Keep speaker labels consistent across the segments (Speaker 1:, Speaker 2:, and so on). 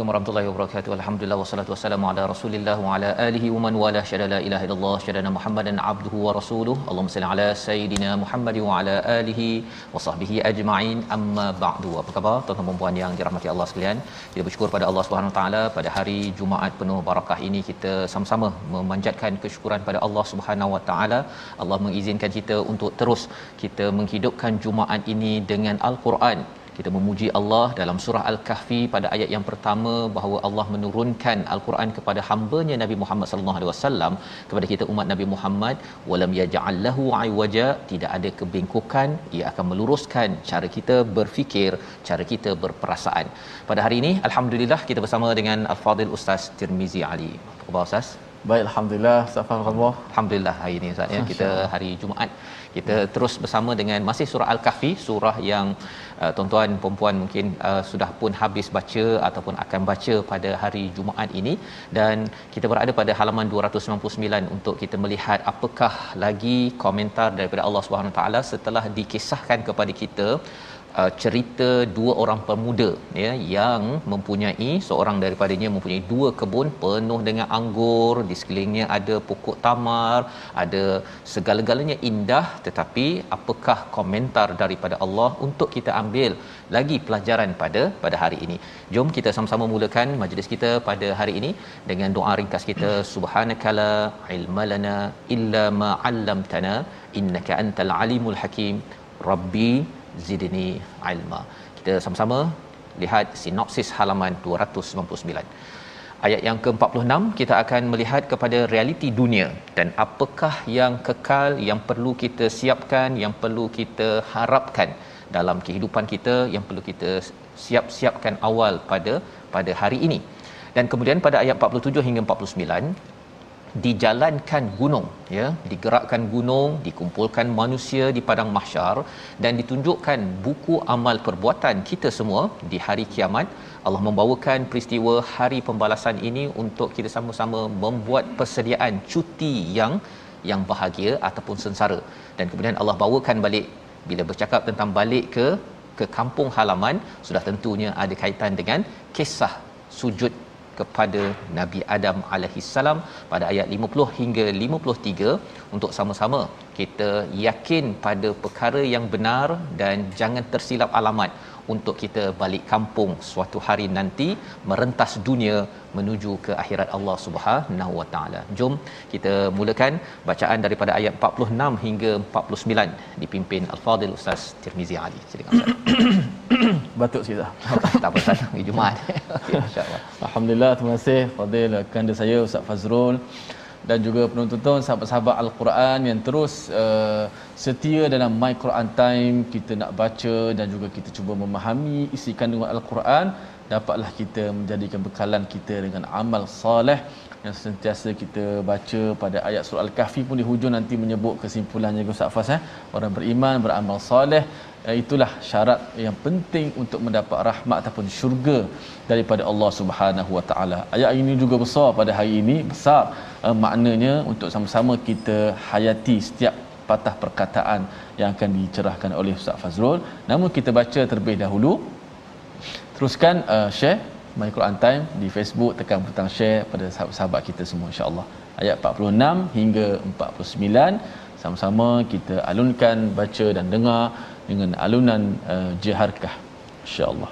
Speaker 1: Assalamualaikum warahmatullahi wabarakatuh. Alhamdulillah wassalatu wassalamu ala Rasulillah wa ala alihi wa man wala syada la ilaha illallah syada Muhammadan abduhu wa rasuluh. Allahumma salli ala sayidina Muhammad wa ala alihi wa sahbihi ajma'in. Amma ba'du. Apa khabar tuan-tuan dan puan yang dirahmati Allah sekalian? Kita bersyukur pada Allah Subhanahu taala pada hari Jumaat penuh barakah ini kita sama-sama memanjatkan kesyukuran pada Allah Subhanahu wa taala. Allah mengizinkan kita untuk terus kita menghidupkan Jumaat ini dengan Al-Quran kita memuji Allah dalam surah Al-Kahfi pada ayat yang pertama bahawa Allah menurunkan Al-Quran kepada hamba-Nya Nabi Muhammad sallallahu alaihi wasallam kepada kita umat Nabi Muhammad walam yaj'al lahu aywaja tidak ada kebengkokan ia akan meluruskan cara kita berfikir cara kita berperasaan. Pada hari ini alhamdulillah kita bersama dengan Al-Fadil Ustaz Tirmizi Ali. Apa khabar Ustaz?
Speaker 2: Baik, Alhamdulillah. Astagfirullah.
Speaker 1: Alhamdulillah hari ini Ustaz ya. Kita hari Jumaat. Kita terus bersama dengan masih surah Al-Kahfi surah yang uh, tuan-tuan perempuan mungkin uh, sudah pun habis baca ataupun akan baca pada hari Jumaat ini. Dan kita berada pada halaman 299 untuk kita melihat apakah lagi komentar daripada Allah Subhanahu taala setelah dikisahkan kepada kita uh, cerita dua orang pemuda ya yang mempunyai seorang daripadanya mempunyai dua kebun penuh dengan anggur di sekelilingnya ada pokok tamar ada segala-galanya indah. Tetapi apakah komentar daripada Allah untuk kita ambil lagi pelajaran pada pada hari ini? Jom kita sama-sama mulakan majlis kita pada hari ini dengan doa ringkas kita. Subhanakala ilmalana illa ma 'allamtana innaka antal alimul hakim. Rabbi zidni ilma. Kita sama-sama lihat sinopsis halaman 299. Ayat yang ke-46 kita akan melihat kepada realiti dunia dan apakah yang kekal yang perlu kita siapkan, yang perlu kita harapkan dalam kehidupan kita yang perlu kita siap-siapkan awal pada pada hari ini. Dan kemudian pada ayat 47 hingga 49 dijalankan gunung ya. Digerakkan gunung dikumpulkan manusia di padang mahsyar dan ditunjukkan buku amal perbuatan kita semua di hari kiamat. Allah membawakan peristiwa hari pembalasan ini untuk kita sama-sama membuat persediaan cuti yang yang bahagia ataupun sengsara. Dan kemudian Allah bawakan balik bila bercakap tentang balik ke ke kampung halaman sudah tentunya ada kaitan dengan kisah sujud kepada Nabi Adam alaihi salam pada ayat 50 hingga 53 untuk sama-sama kita yakin pada perkara yang benar dan jangan tersilap alamat untuk kita balik kampung suatu hari nanti merentas dunia menuju ke akhirat Allah Subhanahu Wa Taala. Jom kita mulakan bacaan daripada ayat 46 hingga 49 dipimpin Al-Fadil Ustaz Tirmizi Ali. Silakan Ustaz.
Speaker 2: Batuk sikit dah.
Speaker 1: tak apa Ustaz, hari Jumaat. Insya-Allah.
Speaker 2: Alhamdulillah, terima kasih Fadil kanda saya Ustaz Fazrul dan juga penonton sahabat-sahabat Al-Quran yang terus uh, setia dalam My Quran Time kita nak baca dan juga kita cuba memahami isi kandungan Al-Quran dapatlah kita menjadikan bekalan kita dengan amal soleh
Speaker 3: yang sentiasa kita baca pada ayat surah Al-Kahfi pun di hujung nanti menyebut kesimpulannya Ustaz Fas eh orang beriman beramal soleh eh, itulah syarat yang penting untuk mendapat rahmat ataupun syurga daripada Allah Subhanahu Wa Taala. Ayat ini juga besar pada hari ini besar uh, maknanya untuk sama-sama kita hayati setiap patah perkataan yang akan dicerahkan oleh Ustaz Fazrul. Namun kita baca terlebih dahulu. Teruskan uh, share My Quran Time di Facebook tekan butang share pada sahabat-sahabat kita semua insya-Allah. Ayat 46 hingga 49 sama-sama kita alunkan baca dan dengar dengan alunan uh, jiharkah insya-Allah.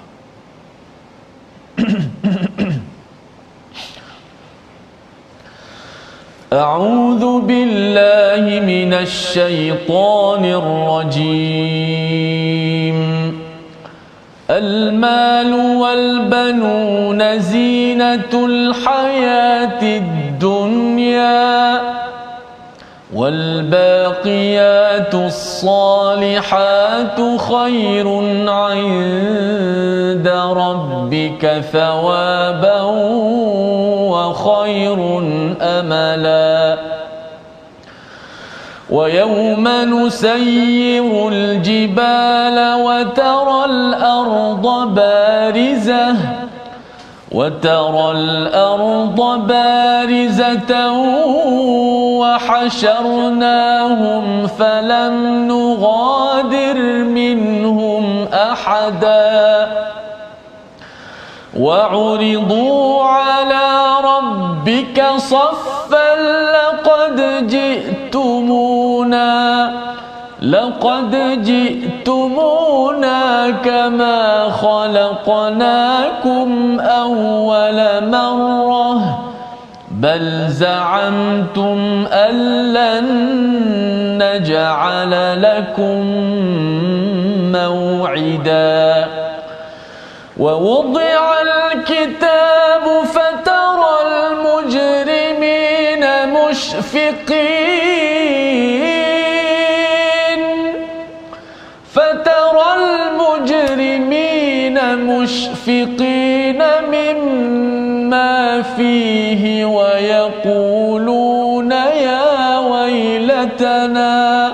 Speaker 3: أعوذ بالله من الشيطان الرجيم المال والبنون زينة الحياة الدنيا والباقيات الصالحات خير عند ربك ثوابا وخير أملا. ويوم نسير الجبال وترى الأرض بارزة. وترى الأرض بارزة وحشرناهم فلم نغادر منهم أحدا وعرضوا على ربك صفا لقد جئتمونا لقد جئتمونا كما خلقناكم أول مرة بل زعمتم أن لن نجعل لكم موعدا. ووضع الكتاب فترى المجرمين مشفقين. مشفقين مما فيه ويقولون يا ويلتنا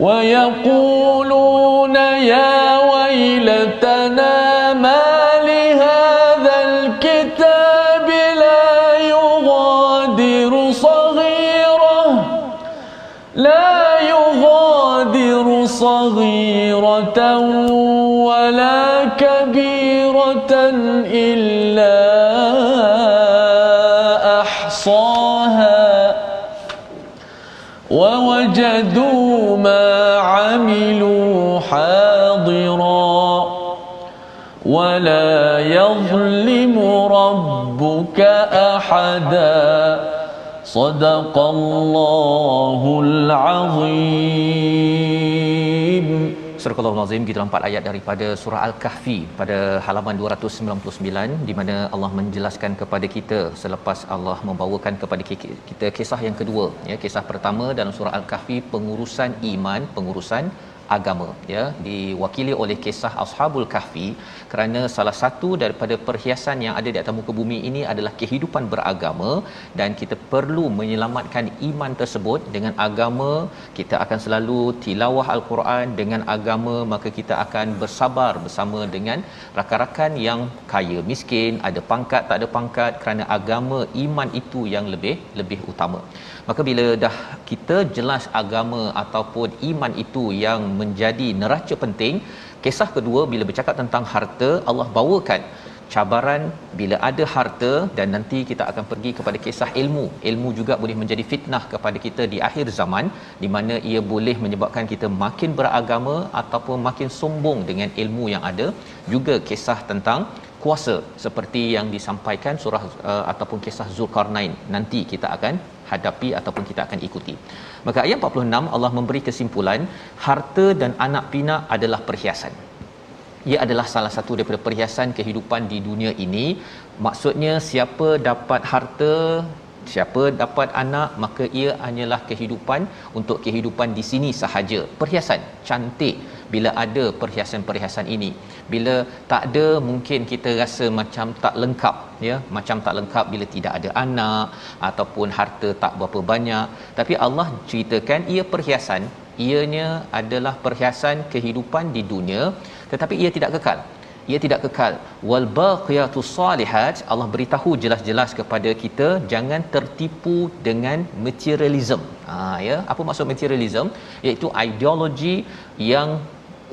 Speaker 3: ويقولون يا ويلتنا ما لهذا الكتاب لا يغادر صغيرة لا يغادر صغيرة ولا يظلم ربك احدا صدق الله العظيم
Speaker 1: Surah Al-Azim kita nampak ayat daripada surah Al-Kahfi pada halaman 299 di mana Allah menjelaskan kepada kita selepas Allah membawakan kepada kita kisah yang kedua ya kisah pertama dalam surah Al-Kahfi pengurusan iman pengurusan agama ya diwakili oleh kisah ashabul kahfi kerana salah satu daripada perhiasan yang ada di atas muka bumi ini adalah kehidupan beragama dan kita perlu menyelamatkan iman tersebut dengan agama. Kita akan selalu tilawah al-Quran dengan agama maka kita akan bersabar bersama dengan rakan-rakan yang kaya miskin ada pangkat tak ada pangkat kerana agama iman itu yang lebih lebih utama maka bila dah kita jelas agama ataupun iman itu yang menjadi neraca penting kisah kedua bila bercakap tentang harta Allah bawakan cabaran bila ada harta dan nanti kita akan pergi kepada kisah ilmu. Ilmu juga boleh menjadi fitnah kepada kita di akhir zaman di mana ia boleh menyebabkan kita makin beragama ataupun makin sombong dengan ilmu yang ada. Juga kisah tentang kuasa seperti yang disampaikan surah uh, ataupun kisah Zulkarnain. Nanti kita akan hadapi ataupun kita akan ikuti. Maka ayat 46 Allah memberi kesimpulan harta dan anak pinak adalah perhiasan. Ia adalah salah satu daripada perhiasan kehidupan di dunia ini. Maksudnya siapa dapat harta siapa dapat anak maka ia hanyalah kehidupan untuk kehidupan di sini sahaja perhiasan cantik bila ada perhiasan-perhiasan ini bila tak ada mungkin kita rasa macam tak lengkap ya macam tak lengkap bila tidak ada anak ataupun harta tak berapa banyak. Tapi Allah ceritakan ia perhiasan ianya adalah perhiasan kehidupan di dunia tetapi ia tidak kekal. Ia tidak kekal. Wal baqiyatus salihat Allah beritahu jelas-jelas kepada kita jangan tertipu dengan materialism. Ha ya. Apa maksud materialism? Iaitu ideologi yang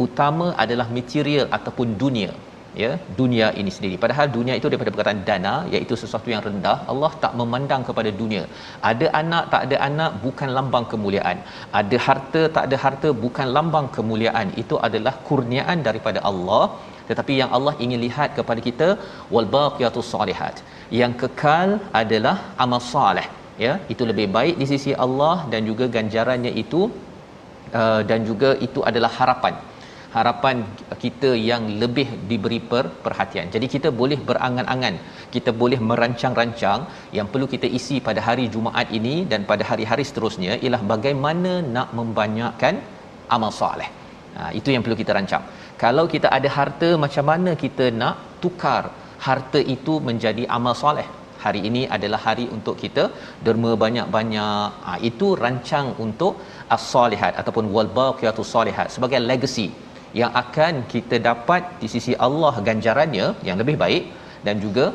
Speaker 1: utama adalah material ataupun dunia ya dunia ini sendiri. Padahal dunia itu daripada perkataan dana iaitu sesuatu yang rendah Allah tak memandang kepada dunia. Ada anak tak ada anak bukan lambang kemuliaan. Ada harta tak ada harta bukan lambang kemuliaan. Itu adalah kurniaan daripada Allah. Tetapi yang Allah ingin lihat kepada kita wal baqiyatus salihat. Yang kekal adalah amal soleh ya. Itu lebih baik di sisi Allah dan juga ganjarannya itu uh, dan juga itu adalah harapan harapan kita yang lebih diberi per, perhatian. Jadi kita boleh berangan-angan, kita boleh merancang-rancang yang perlu kita isi pada hari Jumaat ini dan pada hari-hari seterusnya ialah bagaimana nak membanyakkan amal soleh. Ha, itu yang perlu kita rancang. Kalau kita ada harta, macam mana kita nak tukar harta itu menjadi amal soleh? Hari ini adalah hari untuk kita derma banyak-banyak. Ha, itu rancang untuk as-solihat ataupun wal baqiyatus solihat sebagai legacy yang akan kita dapat di sisi Allah ganjarannya yang lebih baik dan juga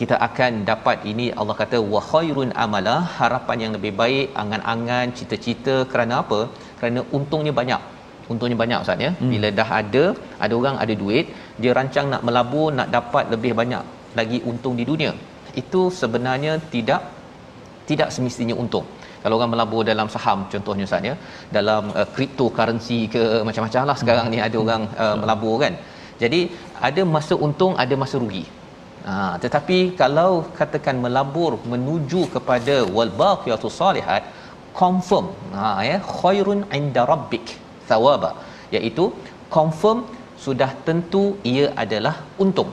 Speaker 1: kita akan dapat ini Allah kata wa khairun amala harapan yang lebih baik angan-angan cita-cita kerana apa? Kerana untungnya banyak. Untungnya banyak ustaz ya. Hmm. bila dah ada ada orang ada duit dia rancang nak melabur nak dapat lebih banyak lagi untung di dunia. Itu sebenarnya tidak tidak semestinya untung kalau orang melabur dalam saham contohnya ustaz ya dalam uh, cryptocurrency ke macam-macam lah sekarang ni ada orang uh, melabur kan. Jadi ada masa untung ada masa rugi. Ha, tetapi kalau katakan melabur menuju kepada wal baqiyatus salihat confirm ha ya khairun inda rabbik thawaba iaitu confirm sudah tentu ia adalah untung.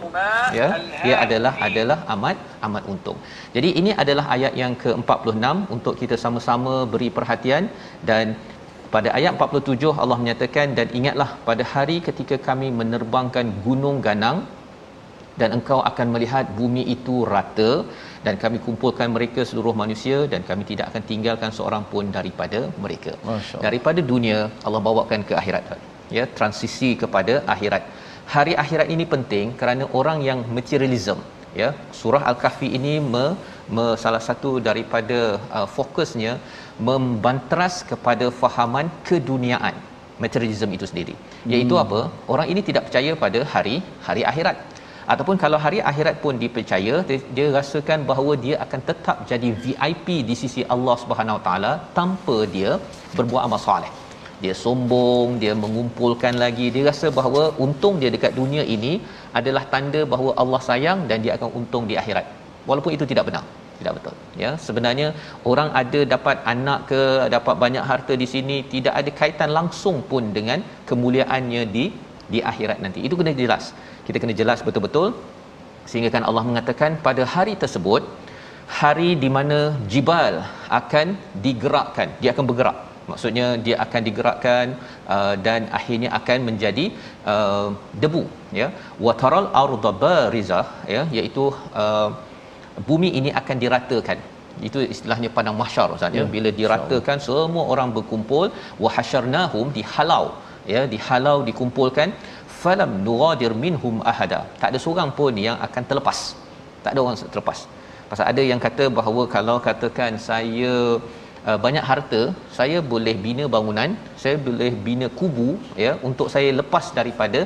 Speaker 1: Ya ia adalah adalah amat amat untung. Jadi ini adalah ayat yang ke-46 untuk kita sama-sama beri perhatian dan pada ayat 47 Allah menyatakan dan ingatlah pada hari ketika kami menerbangkan gunung ganang dan engkau akan melihat bumi itu rata dan kami kumpulkan mereka seluruh manusia dan kami tidak akan tinggalkan seorang pun daripada mereka. Daripada dunia Allah bawakan ke akhirat ya transisi kepada akhirat. Hari akhirat ini penting kerana orang yang materialism ya. Surah al-kahfi ini me, me salah satu daripada uh, fokusnya membantras kepada fahaman keduniaan materialism itu sendiri. Iaitu hmm. apa? Orang ini tidak percaya pada hari hari akhirat. Ataupun kalau hari akhirat pun dipercaya dia, dia rasakan bahawa dia akan tetap jadi VIP di sisi Allah Subhanahu Wa Taala tanpa dia berbuat amal soleh dia sombong dia mengumpulkan lagi. Dia rasa bahawa untung dia dekat dunia ini adalah tanda bahawa Allah sayang dan dia akan untung di akhirat. Walaupun itu tidak benar. Tidak betul. Ya sebenarnya orang ada dapat anak ke dapat banyak harta di sini tidak ada kaitan langsung pun dengan kemuliaannya di di akhirat nanti. Itu kena jelas. Kita kena jelas betul-betul. Sehingga kan Allah mengatakan pada hari tersebut hari di mana jibal akan digerakkan dia akan bergerak maksudnya dia akan digerakkan uh, dan akhirnya akan menjadi uh, debu ya. Wataral arda barizah ya iaitu uh, bumi ini akan diratakan. Itu istilahnya padang mahsyar ustaz ya, ya bila diratakan semua orang berkumpul wahasyarnahum dihalau ya dihalau dikumpulkan. Falam nughadir minhum ahada. Tak ada seorang pun yang akan terlepas. Tak ada orang terlepas. Pasal ada yang kata bahawa kalau katakan saya uh, banyak harta saya boleh bina bangunan saya boleh bina kubu ya untuk saya lepas daripada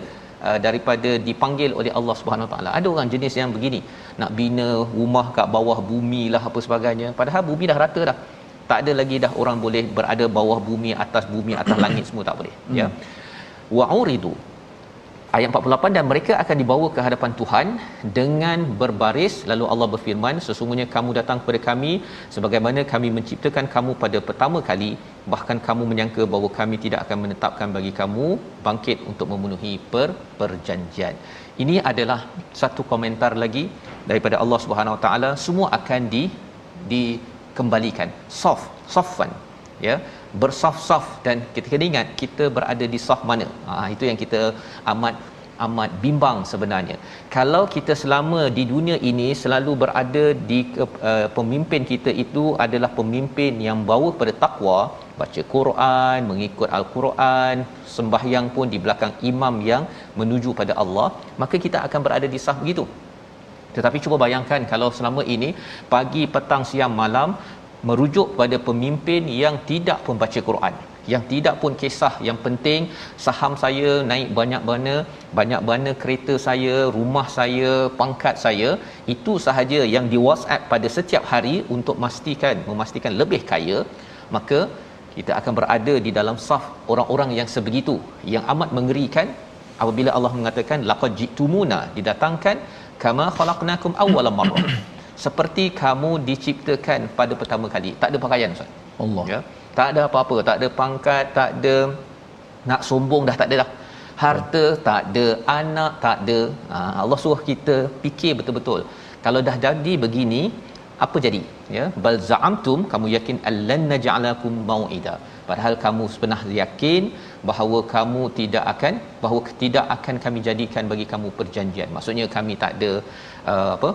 Speaker 1: uh, daripada dipanggil oleh Allah Subhanahu taala. Ada orang jenis yang begini nak bina rumah kat bawah bumi lah apa sebagainya. Padahal bumi dah rata dah. Tak ada lagi dah orang boleh berada bawah bumi atas bumi atas langit semua tak boleh ya. Hmm. wa'uridu ayat 48 dan mereka akan dibawa ke hadapan Tuhan dengan berbaris. Lalu Allah berfirman sesungguhnya kamu datang kepada kami sebagaimana kami menciptakan kamu pada pertama kali. Bahkan kamu menyangka bahawa kami tidak akan menetapkan bagi kamu bangkit untuk memenuhi per perjanjian. Ini adalah satu komentar lagi daripada Allah Subhanahu Wa Taala. Semua akan di dikembalikan. Soft sofan ya bersaf-saf dan kita kena ingat kita berada di saf mana. Ha, itu yang kita amat amat bimbang sebenarnya. Kalau kita selama di dunia ini selalu berada di uh, pemimpin kita itu adalah pemimpin yang bawa pada takwa baca Quran mengikut al-Quran sembahyang pun di belakang imam yang menuju pada Allah maka kita akan berada di saf begitu. Tetapi cuba bayangkan kalau selama ini pagi petang siang malam merujuk pada pemimpin yang tidak pun baca Quran yang tidak pun kisah yang penting. Saham saya naik banyak mana banyak mana kereta saya rumah saya pangkat saya itu sahaja yang di WhatsApp pada setiap hari untuk memastikan memastikan lebih kaya. Maka kita akan berada di dalam saf orang-orang yang sebegitu yang amat mengerikan. Apabila Allah mengatakan laqad jitumuna didatangkan kama khalaqnakum awwala marrah seperti kamu diciptakan pada pertama kali. Tak ada pakaian ustaz.
Speaker 3: Allah.
Speaker 1: Ya. Tak ada apa-apa. Tak ada pangkat tak ada nak sombong dah tak ada dah. Harta tak ada. Anak tak ada. Ha, Allah suruh kita fikir betul-betul. Kalau dah jadi begini apa jadi? Ya. Bal za'amtum kamu yakin allan naj'alakum mau'ida padahal kamu sebenarnya yakin bahawa kamu tidak akan bahawa tidak akan kami jadikan bagi kamu perjanjian. Maksudnya kami tak ada uh, apa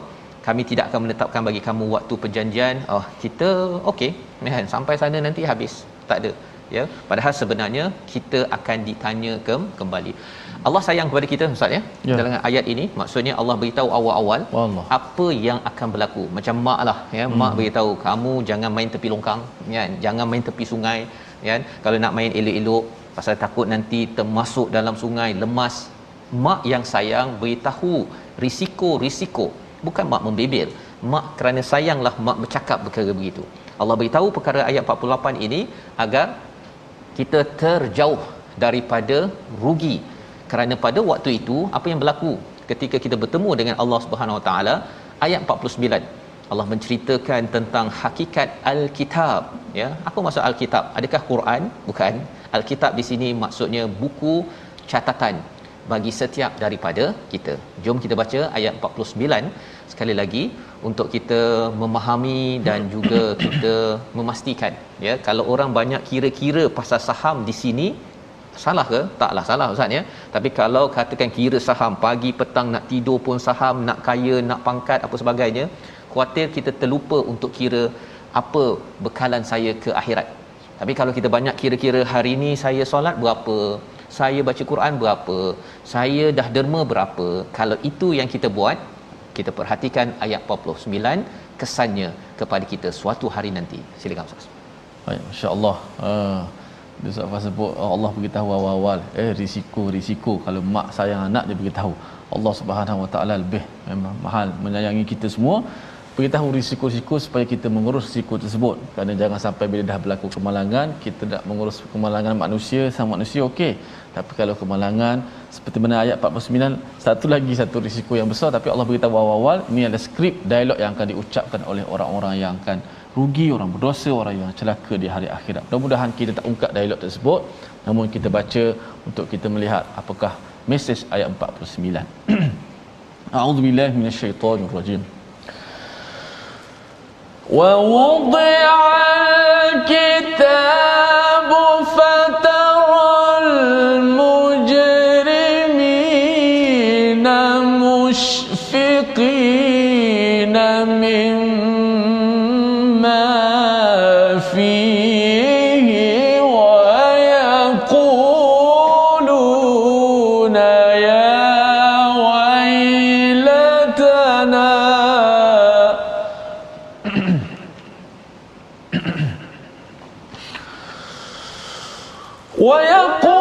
Speaker 1: kami tidak akan menetapkan bagi kamu waktu perjanjian. Oh kita okey. Kan sampai sana nanti habis. Tak ada ya. Padahal sebenarnya kita akan ditanya ke kembali. Allah sayang kepada kita ustaz ya, ya. dalam ayat ini maksudnya Allah beritahu awal-awal
Speaker 3: Allah.
Speaker 1: apa yang akan berlaku. Macam mak lah ya. Hmm. mak beritahu kamu jangan main tepi longkang kan. Jangan main tepi sungai kan. Kalau nak main elok-elok pasal takut nanti termasuk dalam sungai lemas. Mak yang sayang beritahu risiko-risiko bukan mak membebel mak kerana sayanglah mak bercakap perkara begitu. Allah beritahu perkara ayat 48 ini agar kita terjauh daripada rugi. Kerana pada waktu itu apa yang berlaku? Ketika kita bertemu dengan Allah Subhanahu Wa Taala ayat 49 Allah menceritakan tentang hakikat al-kitab. Ya apa maksud al-kitab? Adakah Quran? Bukan. Al-kitab di sini maksudnya buku catatan bagi setiap daripada kita. Jom kita baca ayat 49 sekali lagi untuk kita memahami dan juga kita memastikan ya kalau orang banyak kira-kira pasal saham di sini salah ke? Taklah salah ustaz ya. Tapi kalau katakan kira saham pagi petang nak tidur pun saham, nak kaya, nak pangkat apa sebagainya, khuatir kita terlupa untuk kira apa bekalan saya ke akhirat. Tapi kalau kita banyak kira-kira hari ini saya solat berapa, saya baca Quran berapa, saya dah derma berapa. Kalau itu yang kita buat, kita perhatikan ayat 49 kesannya kepada kita suatu hari nanti. Silakan Ustaz.
Speaker 3: Baik, masya-Allah. Uh, Ustaz Fah sebut oh, Allah beritahu awal-awal eh risiko risiko kalau mak sayang anak dia beritahu Allah Subhanahu Wa Taala lebih memang mahal menyayangi kita semua beritahu risiko-risiko supaya kita mengurus risiko tersebut. Kerana jangan sampai bila dah berlaku kemalangan kita tak mengurus kemalangan manusia sama manusia okey. Tapi kalau kemalangan seperti mana ayat 49 satu lagi satu risiko yang besar tapi Allah beritahu awal-awal ini ada skrip dialog yang akan diucapkan oleh orang-orang yang akan rugi orang berdosa orang yang celaka di hari akhirat. Mudah-mudahan kita tak ungkap dialog tersebut namun kita baca untuk kita melihat apakah mesej ayat 49 A'udzubillahi minasyaitonirrajim ووضع الكتاب فترى ويقولون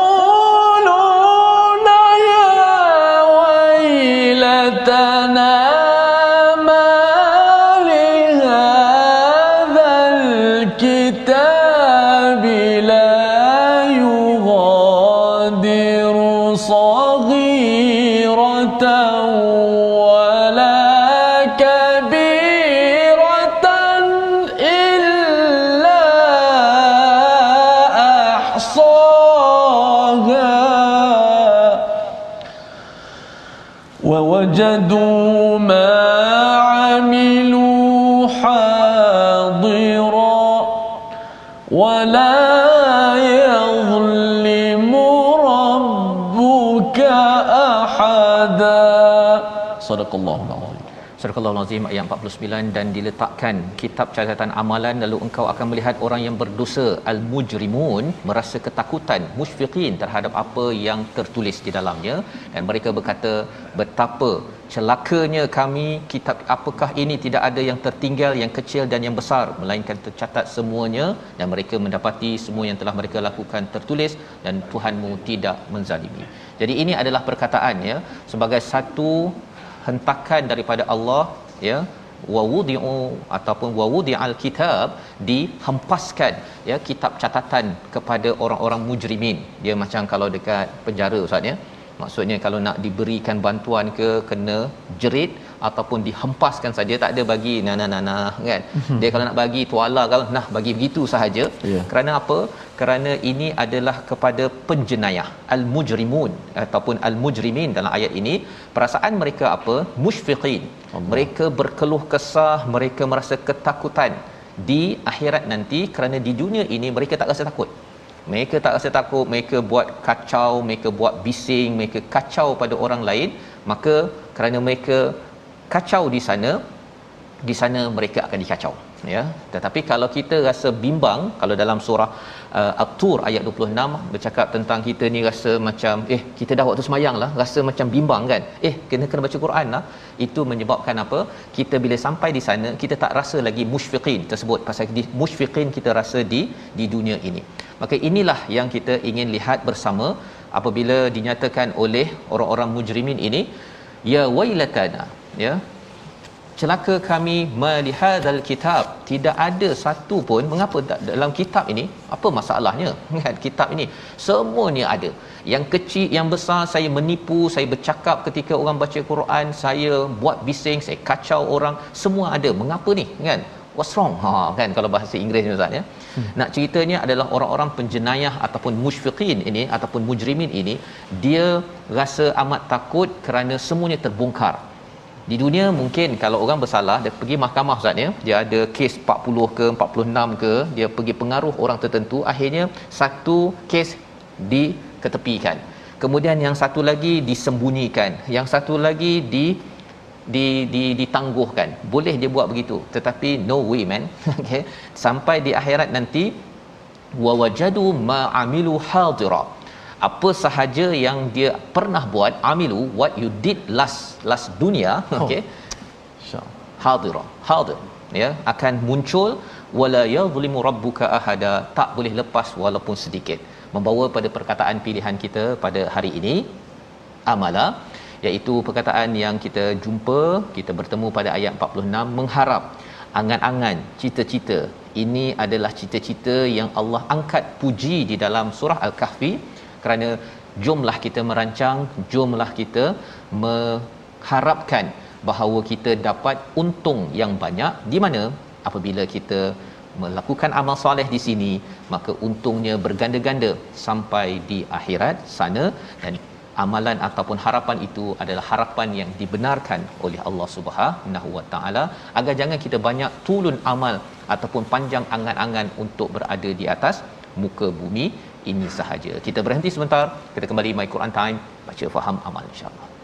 Speaker 4: Sadaqallahul azim.
Speaker 1: Surah Al-Azim ayat 49 dan diletakkan kitab catatan amalan lalu engkau akan melihat orang yang berdosa al-mujrimun merasa ketakutan musyfiqin terhadap apa yang tertulis di dalamnya dan mereka berkata betapa celakanya kami kitab apakah ini tidak ada yang tertinggal yang kecil dan yang besar melainkan tercatat semuanya dan mereka mendapati semua yang telah mereka lakukan tertulis dan Tuhanmu tidak menzalimi. Jadi ini adalah perkataan ya sebagai satu hentakan daripada Allah ya wawudi'u ataupun wawudi'al kitab dihempaskan ya kitab catatan kepada orang-orang mujrimin. Dia macam kalau dekat penjara ustaz ya. Maksudnya kalau nak diberikan bantuan ke kena jerit ataupun dihempaskan saja tak ada bagi nana nana kan. Mhm. dia kalau nak bagi tuala kalau nah bagi begitu sahaja. Yeah. kerana apa? Kerana ini adalah kepada penjenayah al mujrimun ataupun al mujrimin dalam ayat ini. Perasaan mereka apa? Musyfiqin mereka berkeluh kesah mereka merasa ketakutan di akhirat nanti. Kerana di dunia ini mereka tak rasa takut. Mereka tak rasa takut mereka buat kacau mereka buat bising mereka kacau pada orang lain. Maka kerana mereka kacau di sana di sana mereka akan dikacau ya. Tetapi kalau kita rasa bimbang kalau dalam surah uh, at-tur ayat 26 bercakap tentang kita ni rasa macam eh kita dah waktu semayang lah rasa macam bimbang kan? Eh kena kena baca Quran lah. Itu menyebabkan apa? Kita bila sampai di sana kita tak rasa lagi musyfiqin tersebut pasal di musyfiqin kita rasa di di dunia ini. Maka inilah yang kita ingin lihat bersama apabila dinyatakan oleh orang-orang mujrimin ini ya wailatana ya. Celaka kami malihadzal kitab. Tidak ada satu pun mengapa dalam kitab ini apa masalahnya? Kan kitab ini semuanya ada. Yang kecil yang besar saya menipu saya bercakap ketika orang baca Quran saya buat bising saya kacau orang semua ada. Mengapa ni? Kan what's wrong? Ha kan kalau bahasa Inggeris ustaz ya. Hmm. nak ceritanya adalah orang-orang penjenayah ataupun musyfiqin ini ataupun mujrimin ini dia rasa amat takut kerana semuanya terbongkar di dunia mungkin kalau orang bersalah dia pergi mahkamah ustaz ya. Dia ada kes 40 ke 46 ke dia pergi pengaruh orang tertentu akhirnya satu kes diketepikan. Kemudian yang satu lagi disembunyikan yang satu lagi di di di ditangguhkan. Boleh dia buat begitu tetapi no way man. Okey sampai di akhirat nanti wa wajadu ma amilu hadira apa sahaja yang dia pernah buat amilu what you did last last dunia okey oh. hadira hadir ya? Akan muncul wala yadhlimu rabbuka ahada. Tak boleh lepas walaupun sedikit. Membawa pada perkataan pilihan kita pada hari ini amala iaitu perkataan yang kita jumpa kita bertemu pada ayat 46 mengharap angan-angan cita-cita. Ini adalah cita-cita yang Allah angkat puji di dalam surah al-kahfi kerana jumlah kita merancang jumlah kita mengharapkan bahawa kita dapat untung yang banyak. Di mana apabila kita melakukan amal soleh di sini maka untungnya berganda-ganda sampai di akhirat sana. Dan amalan ataupun harapan itu adalah harapan yang dibenarkan oleh Allah Subhanahu Wa Taala. Agar jangan kita banyak tulun amal ataupun panjang angan-angan untuk berada di atas muka bumi ini sahaja. Kita berhenti sebentar, kita kembali My Quran Time baca faham amal insya-Allah.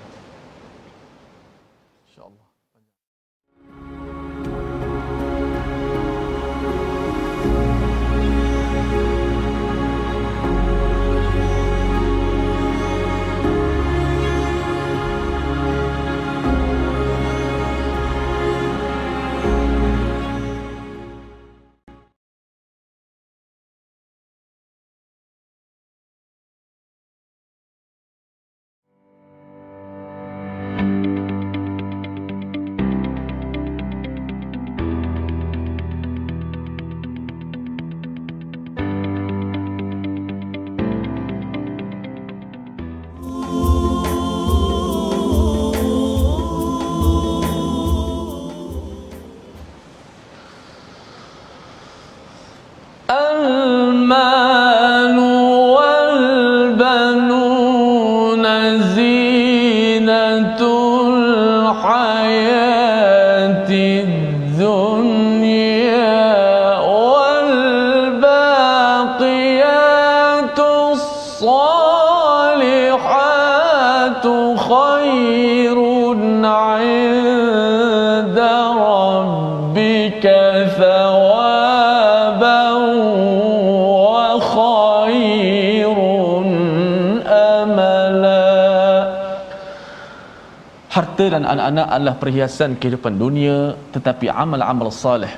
Speaker 3: Harta dan anak-anak adalah perhiasan kehidupan dunia tetapi amal-amal saleh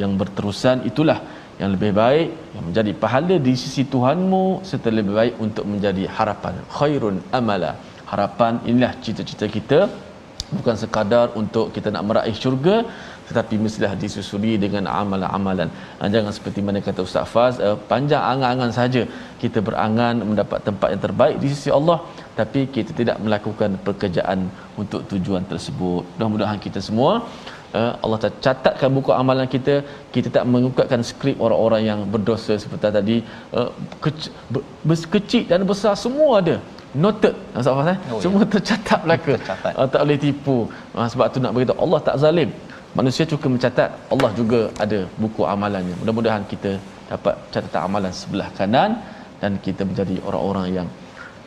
Speaker 3: yang berterusan itulah yang lebih baik yang menjadi pahala di sisi Tuhanmu serta lebih baik untuk menjadi harapan. Khairun amala. Harapan inilah cita-cita kita. Bukan sekadar untuk kita nak meraih syurga tetapi mestilah disusuli dengan amalan-amalan. Ha, jangan seperti mana kata Ustaz Faz, uh, panjang angan-angan saja. Kita berangan mendapat tempat yang terbaik di sisi Allah tapi kita tidak melakukan pekerjaan untuk tujuan tersebut. Mudah-mudahan kita semua uh, Allah catatkan buku amalan kita, kita tak mengungkapkan skrip orang-orang yang berdosa seperti tadi. Uh, kecil, kecil dan besar semua ada. Noted. Ustaz Faz eh? oh, semua ya. tercatat belaka. Uh, tak boleh tipu. Uh, sebab tu nak beritahu Allah tak zalim. Manusia cukup mencatat Allah juga ada buku amalannya. Mudah-mudahan kita dapat catatan amalan sebelah kanan dan kita menjadi orang-orang yang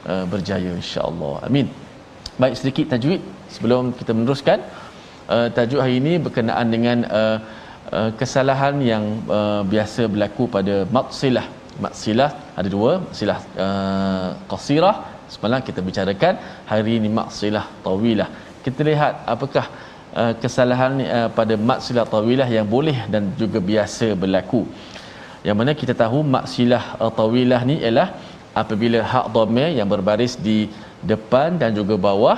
Speaker 3: uh, berjaya insya-Allah. Amin. Baik sedikit tajwid sebelum kita meneruskan. Uh, tajuk hari ini berkenaan dengan uh, uh, kesalahan yang uh, biasa berlaku pada maksilah. Maksilah ada dua maksilah uh, qasirah. Semalam kita bicarakan hari ini maksilah tawilah. Kita lihat apakah Uh, kesalahan uh, pada maksilah tawilah yang boleh dan juga biasa berlaku. Yang mana kita tahu maksilah uh, tawilah ni ialah apabila hak dhamir yang berbaris di depan dan juga bawah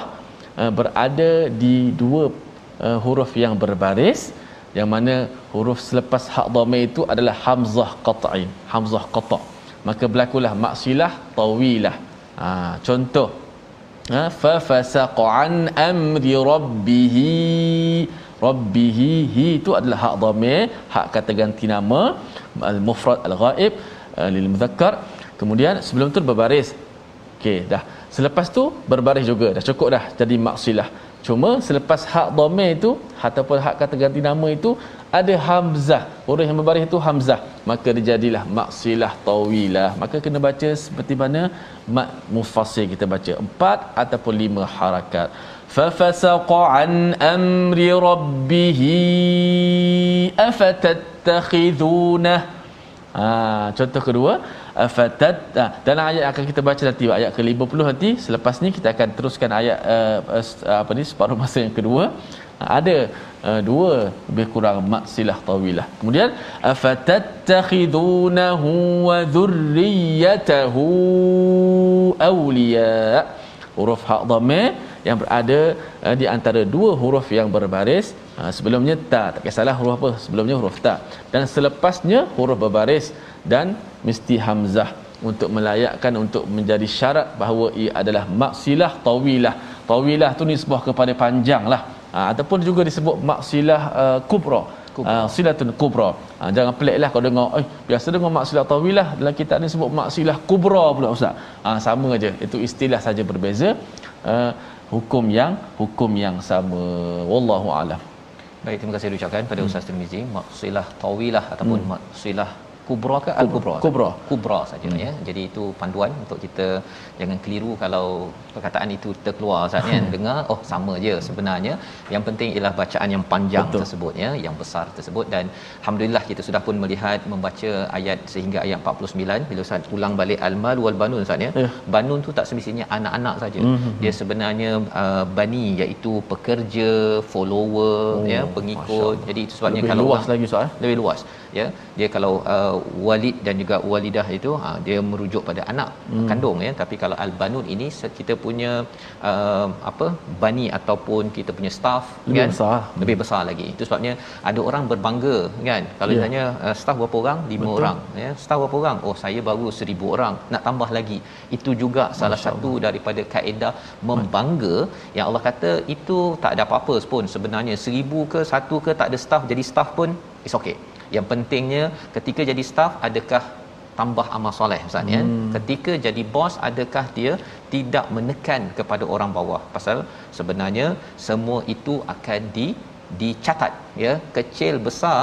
Speaker 3: uh, berada di dua uh, huruf yang berbaris yang mana huruf selepas hak dhamir itu adalah hamzah qat'i, hamzah qata'. Maka berlakulah maksilah tawilah. Ha, contoh ha fa fasaqa an amri rabbih rabbih hi itu adalah hak dhamir hak kata ganti nama al mufrad al ghaib uh, lil mudzakkar kemudian sebelum tu berbaris. Okey dah. Selepas tu berbaris juga. Dah cukup dah jadi maksilah. Cuma selepas hak dhamir itu ataupun hak kata ganti nama itu ada hamzah. Huruf yang berbaris itu hamzah. Maka dia jadilah maksilah tawilah. Maka kena baca seperti mana mat mufassir kita baca. Empat ataupun lima harakat. Fa fasaqa an amri rabbih afatattakhiduna ha contoh kedua afatat ha, dalam ayat akan kita baca nanti ayat ke-50 nanti selepas ni kita akan teruskan ayat uh, uh, apa ni separuh masa yang kedua. Ada uh, dua lebih kurang maksilah tawilah. Kemudian afatattakhidunahu wa dhurriyyatahu awliya. Huruf hak dhamir yang berada uh, di antara dua huruf yang berbaris uh, sebelumnya ta tak kisahlah huruf apa sebelumnya huruf ta dan selepasnya huruf berbaris dan mesti hamzah untuk melayakkan untuk menjadi syarat bahawa ia adalah maksilah tawilah tawilah tu nisbah kepada panjang lah ha, ataupun juga disebut maksilah uh, kubra Uh, silatun kubra. Ha, jangan peliklah kau dengar, eh biasa dengar maksilah tawilah dalam kitab ni sebut maksilah kubra pula ustaz. Ha, sama aja. Itu istilah saja berbeza. Uh, hukum yang hukum yang sama. Wallahu alam.
Speaker 1: Baik, terima kasih ucapkan pada hmm. Ustaz Tirmizi. Maksilah tawilah ataupun hmm. maksilah kubra ke al kubra
Speaker 3: kubra.
Speaker 1: Kubra saja hmm. ya. Jadi itu panduan untuk kita jangan keliru kalau perkataan itu terkeluar saat ni kan dengar oh sama je sebenarnya. Yang penting ialah bacaan yang panjang Betul. tersebut ya yang besar tersebut. Dan alhamdulillah kita sudah pun melihat membaca ayat sehingga ayat 49 bila Ustaz ulang balik al-mal wal banun Ustaz ya. Yeah. banun tu tak semestinya anak-anak saja. Mm-hmm. dia sebenarnya uh, bani iaitu pekerja follower oh, ya pengikut. jadi itu sebabnya
Speaker 3: lebih
Speaker 1: kalau
Speaker 3: luas lagi Ustaz
Speaker 1: eh? lebih luas ya. Dia kalau uh, walid dan juga walidah itu ha, dia merujuk pada anak hmm. kandung ya. Tapi kalau al banun ini kita punya uh, apa bani ataupun kita punya staff
Speaker 3: lebih kan besar.
Speaker 1: lebih besar lagi. Itu sebabnya ada orang berbangga kan. Kalau yeah. tanya uh, staff berapa orang? Lima Betul. orang ya. Staff berapa orang? Oh saya baru seribu orang. Nak tambah lagi. Itu juga Masya salah Allah. satu daripada kaedah membangga. Yang Allah kata itu tak ada apa-apa pun. Sebenarnya seribu ke satu ke tak ada staff jadi staff pun is okay yang pentingnya ketika jadi staff adakah tambah amal soleh ustaz ya? Hmm. ketika jadi bos adakah dia tidak menekan kepada orang bawah? Pasal sebenarnya semua itu akan di dicatat ya? Kecil besar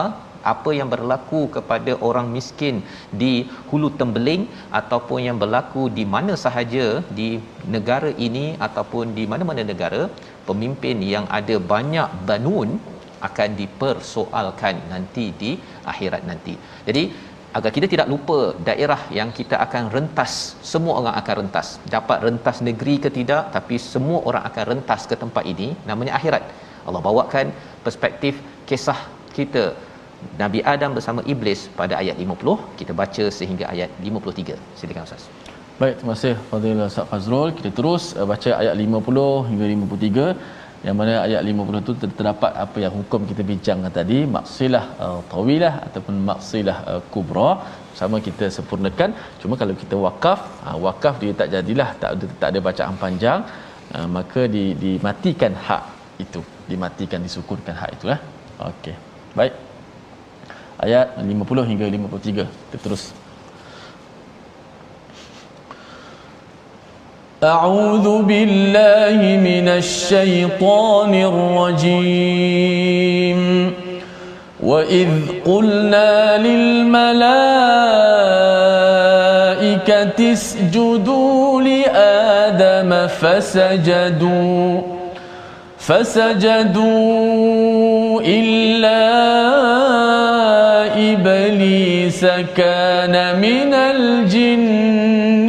Speaker 1: apa yang berlaku kepada orang miskin di hulu tembeling ataupun yang berlaku di mana sahaja di negara ini ataupun di mana-mana negara pemimpin yang ada banyak banun akan dipersoalkan nanti di akhirat nanti. Jadi agar kita tidak lupa daerah yang kita akan rentas semua orang akan rentas. Dapat rentas negeri ke tidak tapi semua orang akan rentas ke tempat ini namanya akhirat. Allah bawakan perspektif kisah kita. Nabi Adam bersama iblis pada ayat 50 kita baca sehingga ayat 53 silakan ustaz.
Speaker 5: Baik, terima kasih Fadil Ustaz Fazrul. Kita terus uh, baca ayat 50 hingga 53 yang mana ayat 50 itu terdapat apa yang hukum kita bincangkan tadi maksilah uh, tawilah ataupun maksilah uh, kubra. Sama kita sempurnakan. Cuma kalau kita wakaf uh, wakaf dia tak jadilah tak ada tak ada bacaan panjang uh, maka di dimatikan hak itu. Dimatikan disukurkan hak itu lah okey. Baik. Ayat 50 hingga 53 kita terus
Speaker 3: أعوذ بالله من الشيطان الرجيم. وإذ قلنا للملائكة اسجدوا لآدم فسجدوا فسجدوا إلا إبليس كان من الجن.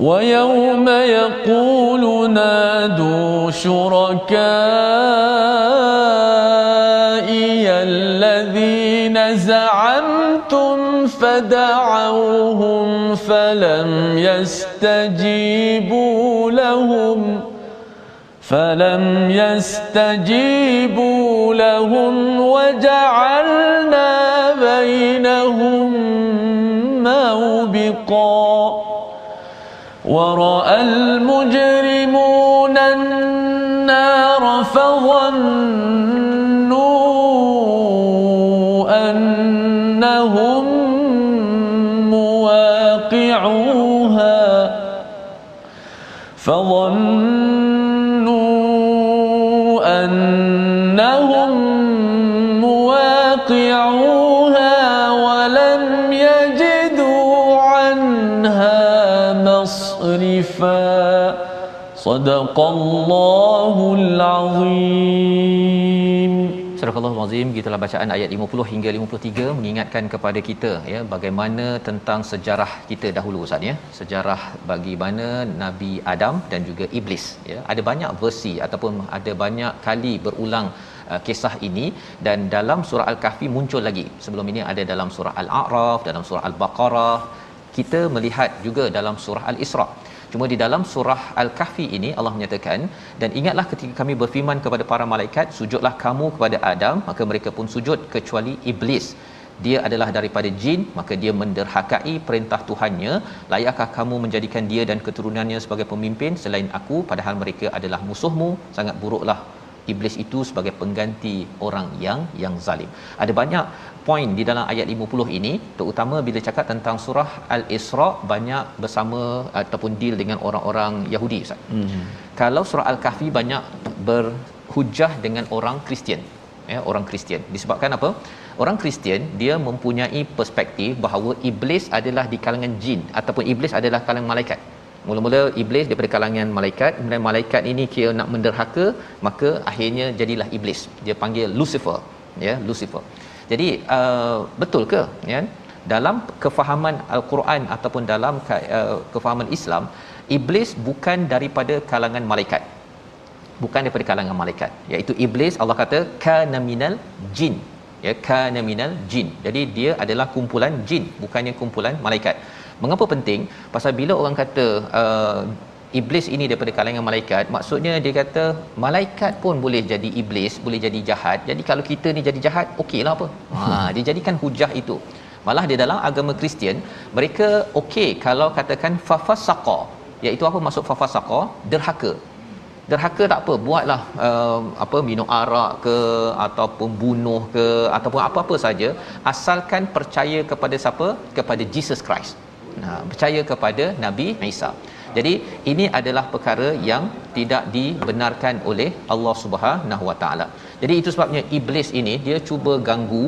Speaker 3: ويوم يقول نادوا شركائي الذين زعمتم فدعوهم فلم يستجيبوا لهم فلم يستجيبوا لهم وجعلنا بينهم موبقا ورأى المجرمون النار فظنوا أنهم مواقعوها فظنوا صدق الله العظيم
Speaker 1: Surah Al-Azim gitulah bacaan ayat 50 hingga 53 mengingatkan kepada kita ya bagaimana tentang sejarah kita dahulu Ustaz ya sejarah bagi mana Nabi Adam dan juga iblis ya ada banyak versi ataupun ada banyak kali berulang uh, kisah ini dan dalam surah Al-Kahfi muncul lagi sebelum ini ada dalam surah Al-A'raf dalam surah Al-Baqarah kita melihat juga dalam surah Al-Isra Cuma di dalam surah Al-Kahfi ini Allah menyatakan dan ingatlah ketika kami berfirman kepada para malaikat sujudlah kamu kepada Adam maka mereka pun sujud kecuali iblis. Dia adalah daripada jin maka dia menderhakai perintah Tuhannya. Layakkah kamu menjadikan dia dan keturunannya sebagai pemimpin? Selain aku padahal mereka adalah musuhmu. Sangat buruklah iblis itu sebagai pengganti orang yang yang zalim. Ada banyak poin di dalam ayat 50 ini terutama bila cakap tentang surah Al-Isra banyak bersama ataupun deal dengan orang-orang Yahudi Ustaz. Mm-hmm. Kalau surah Al-Kahfi banyak berhujah dengan orang Kristian. Ya, orang Kristian. Disebabkan apa? Orang Kristian dia mempunyai perspektif bahawa iblis adalah di kalangan jin ataupun iblis adalah kalangan malaikat. Mula-mula iblis daripada kalangan malaikat, kemudian malaikat ini kira nak menderhaka, maka akhirnya jadilah iblis. Dia panggil Lucifer, ya, Lucifer. Jadi uh, betul ke ya? Dalam kefahaman al-Quran ataupun dalam uh, kefahaman Islam, iblis bukan daripada kalangan malaikat. Bukan daripada kalangan malaikat. Iaitu iblis Allah kata kana minal jin. ya kana minal jin jadi dia adalah kumpulan jin bukannya kumpulan malaikat mengapa penting? Pasal bila orang kata uh, iblis ini daripada kalangan malaikat maksudnya dia kata malaikat pun boleh jadi iblis boleh jadi jahat. Jadi kalau kita ni jadi jahat okeylah apa? Ha dia jadikan hujah itu. Malah di dalam agama Kristian mereka okey kalau katakan fafasaqa iaitu apa maksud fafasaqa derhaka. Derhaka tak apa buatlah uh, apa minum arak ke ataupun bunuh ke ataupun apa-apa saja asalkan percaya kepada siapa? Kepada Jesus Christ nah percaya kepada Nabi Isa jadi ini adalah perkara yang tidak dibenarkan oleh Allah Subhanahu Wa Taala. Jadi itu sebabnya iblis ini dia cuba ganggu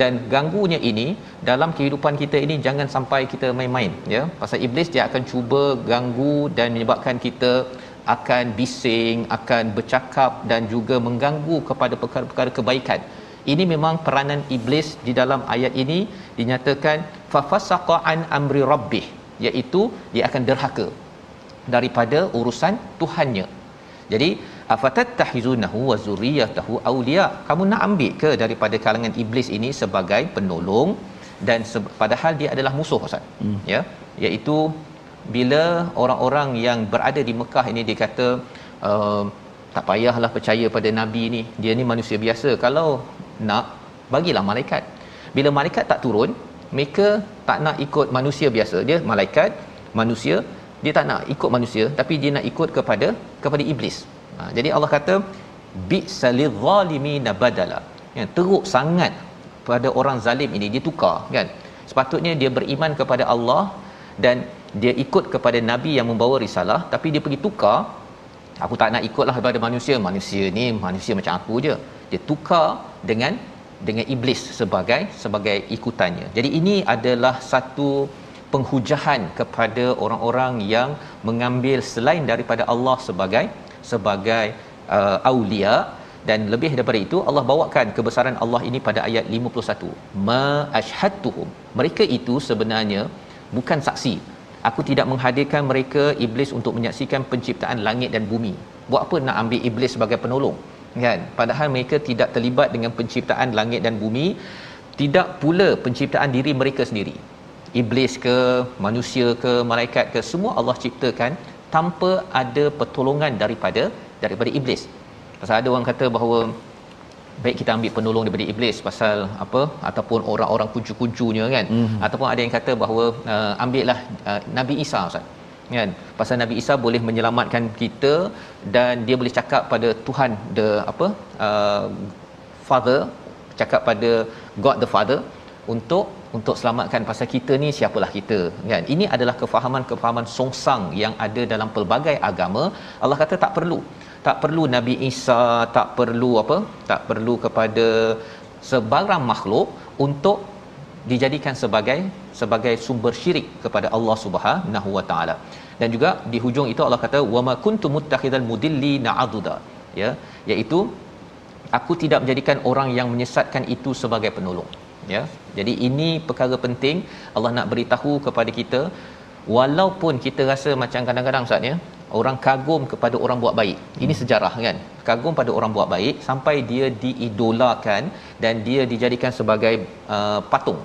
Speaker 1: dan ganggunya ini dalam kehidupan kita ini jangan sampai kita main-main ya. Pasal iblis dia akan cuba ganggu dan menyebabkan kita akan bising, akan bercakap dan juga mengganggu kepada perkara-perkara kebaikan. Ini memang peranan iblis di dalam ayat ini dinyatakan fafasaqa an amri rabbih iaitu dia akan derhaka daripada urusan Tuhannya. Jadi afatattahizunahu wa zurriyatahu awliya. Kamu nak ambil ke daripada kalangan iblis ini sebagai penolong dan se- padahal dia adalah musuh Ustaz. Hmm. Ya, iaitu bila orang-orang yang berada di Mekah ini dia kata uh, tak payahlah percaya pada nabi ni. Dia ni manusia biasa. Kalau nak bagilah malaikat. Bila malaikat tak turun, mereka tak nak ikut manusia biasa. Dia malaikat, manusia, dia tak nak ikut manusia tapi dia nak ikut kepada kepada iblis. Ha, jadi Allah kata bi salidh-zalimina badala. Ya, teruk sangat pada orang zalim ini dia tukar kan. Sepatutnya dia beriman kepada Allah dan dia ikut kepada nabi yang membawa risalah tapi dia pergi tukar aku tak nak ikutlah kepada manusia manusia ni manusia macam aku je dia tukar dengan dengan iblis sebagai sebagai ikutannya. Jadi ini adalah satu penghujahan kepada orang-orang yang mengambil selain daripada Allah sebagai sebagai uh, aulia. Dan lebih daripada itu Allah bawakan kebesaran Allah ini pada ayat 51 ma ashhadtuhum. Mereka itu sebenarnya bukan saksi. Aku tidak menghadirkan mereka iblis untuk menyaksikan penciptaan langit dan bumi. Buat apa nak ambil iblis sebagai penolong kan? Padahal mereka tidak terlibat dengan penciptaan langit dan bumi tidak pula penciptaan diri mereka sendiri. Iblis ke manusia ke malaikat ke semua Allah ciptakan tanpa ada pertolongan daripada daripada iblis. Pasal ada orang kata bahawa baik kita ambil penolong daripada iblis pasal apa ataupun orang-orang kuncu-kuncunya kan. Mm-hmm. ataupun ada yang kata bahawa uh, ambillah uh, Nabi Isa Ustaz kan? Pasal Nabi Isa boleh menyelamatkan kita dan dia boleh cakap pada Tuhan the apa uh, father cakap pada God the father untuk untuk selamatkan pasal kita ni siapalah kita. Kan? Ini adalah kefahaman-kefahaman songsang yang ada dalam pelbagai agama. Allah kata tak perlu. Tak perlu Nabi Isa tak perlu apa tak perlu kepada sebarang makhluk untuk dijadikan sebagai sebagai sumber syirik kepada Allah Subhanahu Wa Taala. Dan juga di hujung itu Allah kata wama kuntum muttakhidal mudilli na'aduda ya iaitu aku tidak menjadikan orang yang menyesatkan itu sebagai penolong. Ya jadi ini perkara penting Allah nak beritahu kepada kita walaupun kita rasa macam kadang-kadang Ustaz ya orang kagum kepada orang buat baik. Ini hmm. sejarah kan? Kagum pada orang buat baik sampai dia diidolakan dan dia dijadikan sebagai uh, patung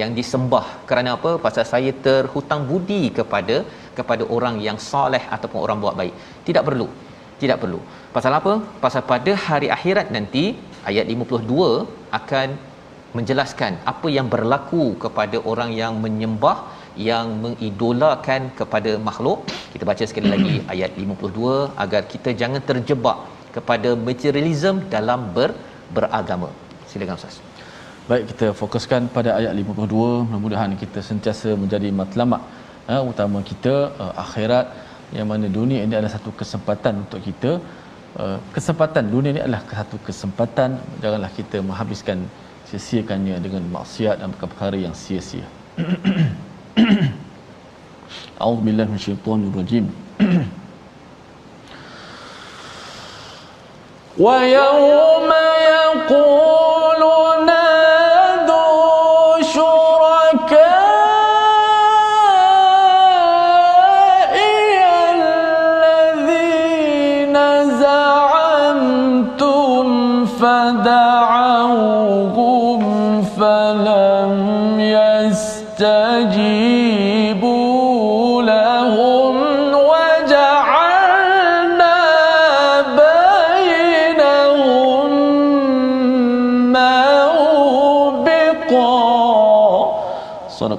Speaker 1: yang disembah. Kerana apa? Pasal saya terhutang budi kepada kepada orang yang soleh ataupun orang buat baik. Tidak perlu. Tidak perlu. Pasal apa? Pasal pada hari akhirat nanti ayat 52 akan menjelaskan apa yang berlaku kepada orang yang menyembah yang mengidolakan kepada makhluk. Kita baca sekali lagi ayat 52 agar kita jangan terjebak kepada materialism dalam ber, beragama. Silakan ustaz
Speaker 3: baik kita fokuskan pada ayat 52 mudah-mudahan kita sentiasa menjadi matlamat uh, utama kita uh, akhirat yang mana dunia ini adalah satu kesempatan untuk kita uh, kesempatan dunia ini adalah satu kesempatan janganlah kita menghabiskan sia-siakannya dengan maksiat dan perkara yang sia-sia. Minasyaitonir rajim. Wa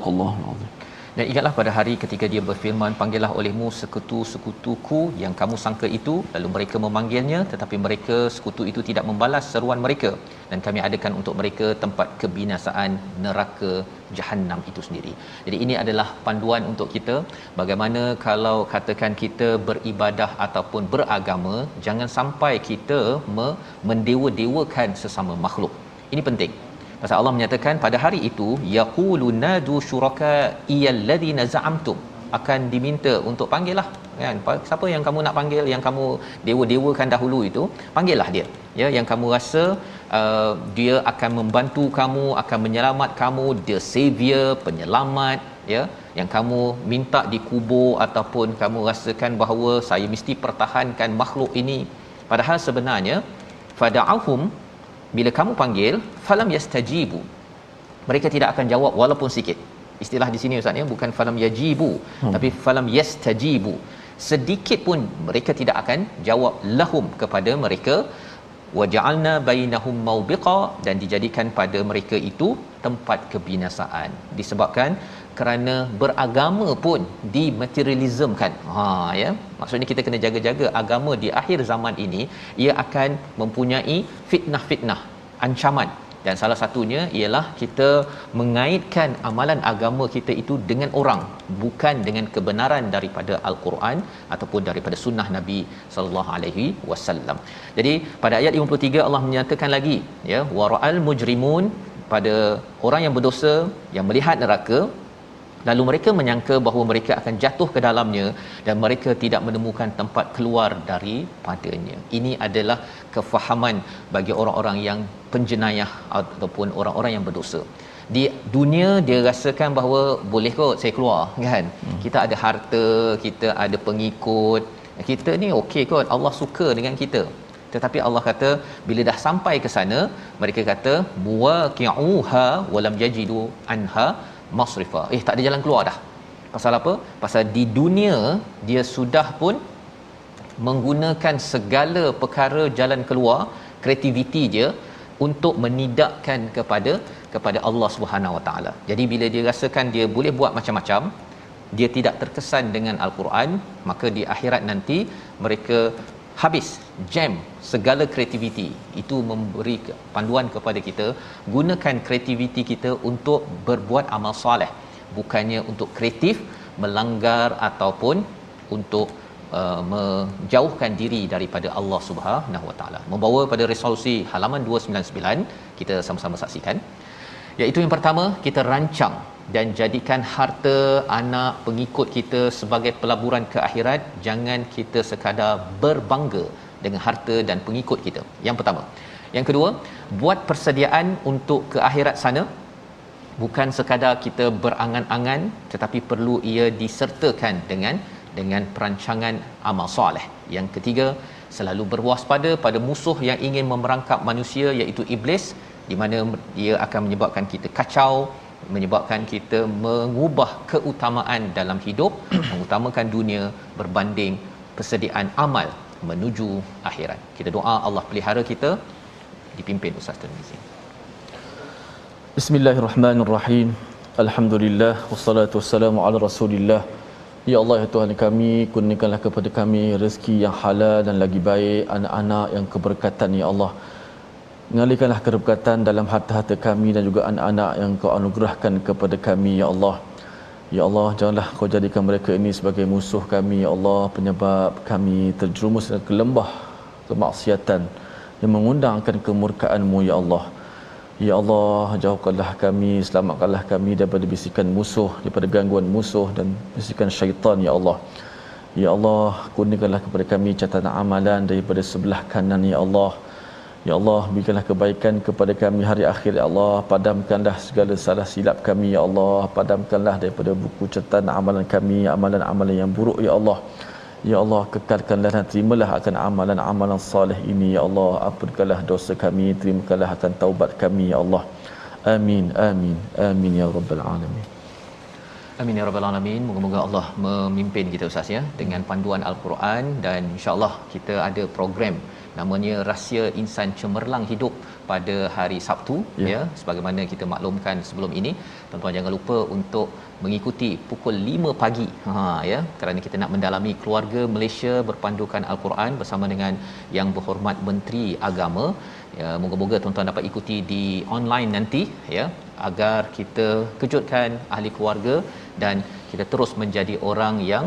Speaker 4: Azim.
Speaker 1: Dan ingatlah pada hari ketika dia berfirman, panggillah olehmu sekutu-sekutuku yang kamu sangka itu, lalu mereka memanggilnya, tetapi mereka sekutu itu tidak membalas seruan mereka. Dan kami adakan untuk mereka tempat kebinasaan neraka jahanam itu sendiri. Jadi ini adalah panduan untuk kita bagaimana kalau katakan kita beribadah ataupun beragama, jangan sampai kita mendewa-dewakan sesama makhluk. Ini penting. Pasal Allah menyatakan pada hari itu yaqulu nadu syuraka iyalladzina za'amtum. Akan diminta untuk panggillah kan? Siapa yang kamu nak panggil yang kamu dewa-dewakan dahulu itu panggillah dia. Ya yang kamu rasa uh, dia akan membantu kamu akan menyelamat kamu dia savior penyelamat ya. Yang kamu minta dikubur ataupun kamu rasakan bahawa saya mesti pertahankan makhluk ini. Padahal sebenarnya fada'ahum bila kamu panggil falam yastajibu. Mereka tidak akan jawab walaupun sikit. Istilah di sini ustaz ya bukan falam yajibu hmm. tapi falam yastajibu. Sedikit pun mereka tidak akan jawab lahum kepada mereka. Waja'alna bainahum mawbiqa dan dijadikan pada mereka itu tempat kebinasaan. Disebabkan kerana beragama pun dimaterialismkan. Ha ya. Maksudnya kita kena jaga-jaga agama di akhir zaman ini ia akan mempunyai fitnah-fitnah, ancaman dan salah satunya ialah kita mengaitkan amalan agama kita itu dengan orang bukan dengan kebenaran daripada al-Quran ataupun daripada sunnah Nabi sallallahu alaihi wasallam. Jadi pada ayat 53 Allah menyatakan lagi ya wara'al mujrimun pada orang yang berdosa yang melihat neraka lalu mereka menyangka bahawa mereka akan jatuh ke dalamnya dan mereka tidak menemukan tempat keluar daripadanya. Ini adalah kefahaman bagi orang-orang yang penjenayah ataupun orang-orang yang berdosa. Di dunia dia rasakan bahawa boleh kot saya keluar kan? Hmm. kita ada harta kita ada pengikut. Kita ni okey kot Allah suka dengan kita. Tetapi Allah kata bila dah sampai ke sana mereka kata muwaqi'uha walam yajidu anha masrifa. Eh tak ada jalan keluar dah. Pasal apa? Pasal di dunia dia sudah pun menggunakan segala perkara jalan keluar kreativiti dia untuk menidakkan kepada kepada Allah Subhanahu Wa Taala. Jadi bila dia rasakan dia boleh buat macam-macam, dia tidak terkesan dengan al-Quran, maka di akhirat nanti mereka habis jam segala kreativiti itu memberi panduan kepada kita gunakan kreativiti kita untuk berbuat amal soleh. Bukannya untuk kreatif melanggar ataupun untuk uh, menjauhkan diri daripada Allah Subhanahu Wa Taala. Membawa pada resolusi halaman 299 kita sama-sama saksikan. Iaitu yang pertama kita rancang dan jadikan harta anak pengikut kita sebagai pelaburan ke akhirat. Jangan kita sekadar berbangga dengan harta dan pengikut kita. Yang pertama. Yang kedua buat persediaan untuk ke akhirat sana. Bukan sekadar kita berangan-angan tetapi perlu ia disertakan dengan dengan perancangan amal soleh. Yang ketiga selalu berwaspada pada musuh yang ingin memerangkap manusia iaitu iblis di mana dia akan menyebabkan kita kacau menyebabkan kita mengubah keutamaan dalam hidup mengutamakan dunia berbanding persediaan amal menuju akhirat. Kita doa Allah pelihara kita dipimpin Ustaz Tirmizi.
Speaker 3: Bismillahirrahmanirrahim. Alhamdulillah wassalatu wassalamu ala Rasulillah. Ya Allah ya Tuhan kami, kurniakanlah kepada kami rezeki yang halal dan lagi baik, anak-anak yang keberkatan ya Allah. Ngalihkanlah keberkatan dalam harta-harta kami dan juga anak-anak yang kau anugerahkan kepada kami, Ya Allah. Ya Allah, janganlah kau jadikan mereka ini sebagai musuh kami, Ya Allah, penyebab kami terjerumus ke lembah kemaksiatan yang mengundangkan kemurkaanmu, Ya Allah. Ya Allah, jauhkanlah kami, selamatkanlah kami daripada bisikan musuh, daripada gangguan musuh dan bisikan syaitan, Ya Allah. Ya Allah, kurniakanlah kepada kami catatan amalan daripada sebelah kanan, Ya Allah. Ya Allah, berikanlah kebaikan kepada kami hari akhir, Ya Allah. Padamkanlah segala salah silap kami, Ya Allah. Padamkanlah daripada buku catatan amalan kami, amalan-amalan yang buruk, Ya Allah. Ya Allah, kekalkanlah dan terimalah akan amalan-amalan salih ini, Ya Allah. Ampunkanlah dosa kami, terimakanlah akan taubat kami, Ya Allah. Amin, amin, amin, Ya Rabbal Alamin.
Speaker 1: Amin ya rabbal alamin. Moga-moga Allah memimpin kita Ustaz ya dengan panduan al-Quran dan insya-Allah kita ada program namanya rahsia insan cemerlang hidup pada hari Sabtu
Speaker 3: Ya.
Speaker 1: ya. Sebagaimana kita maklumkan sebelum ini. Tuan-tuan jangan lupa untuk mengikuti pukul 5 pagi. Ha ya. Kerana kita nak mendalami keluarga Malaysia berpandukan al-Quran bersama dengan yang berhormat menteri agama. Ya moga-moga tuan-tuan dapat ikuti di online nanti ya. Agar kita kejutkan ahli keluarga dan kita terus menjadi orang yang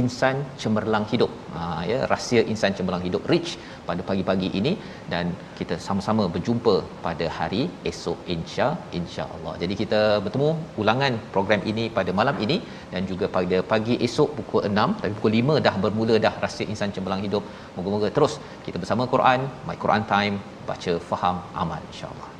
Speaker 1: insan cemerlang hidup. Ha ya rahsia insan cemerlang hidup rich pada pagi-pagi ini dan kita sama-sama berjumpa pada hari esok insya insya-Allah. Jadi kita bertemu ulangan program ini pada malam ini dan juga pada pagi esok pukul 6 tapi pukul 5 dah bermula dah rahsia insan cemerlang hidup. Moga-moga terus kita bersama Quran, My Quran Time, baca faham amal insya-Allah.